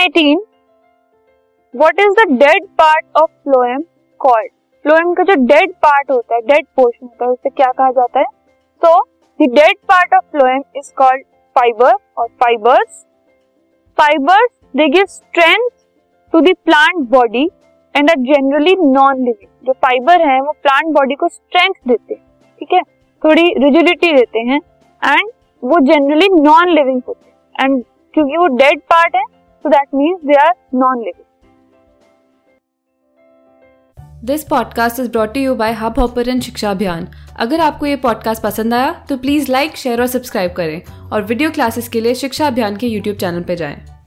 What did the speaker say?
18 what is the dead part of phloem called phloem का जो dead part होता है डेड पोर्शन होता है, उसे क्या कहा जाता है? तो the dead part of phloem is called fibre और fibres fibres they give strength to the plant body and are generally non living जो फाइबर है, वो प्लांट बॉडी को स्ट्रेंथ देते हैं, ठीक है? थोड़ी रिजिडिटी देते हैं एंड वो जनरली नॉन लिविंग होते हैं. एंड क्योंकि वो डेड पार्ट है so that means they are non living this podcast is brought you by Hubhopper and Shiksha Abhiyan अगर आपको ये पॉडकास्ट पसंद आया तो प्लीज़ लाइक शेयर और सब्सक्राइब करें और वीडियो क्लासेस के लिए शिक्षा अभियान के यूट्यूब चैनल पर जाएँ।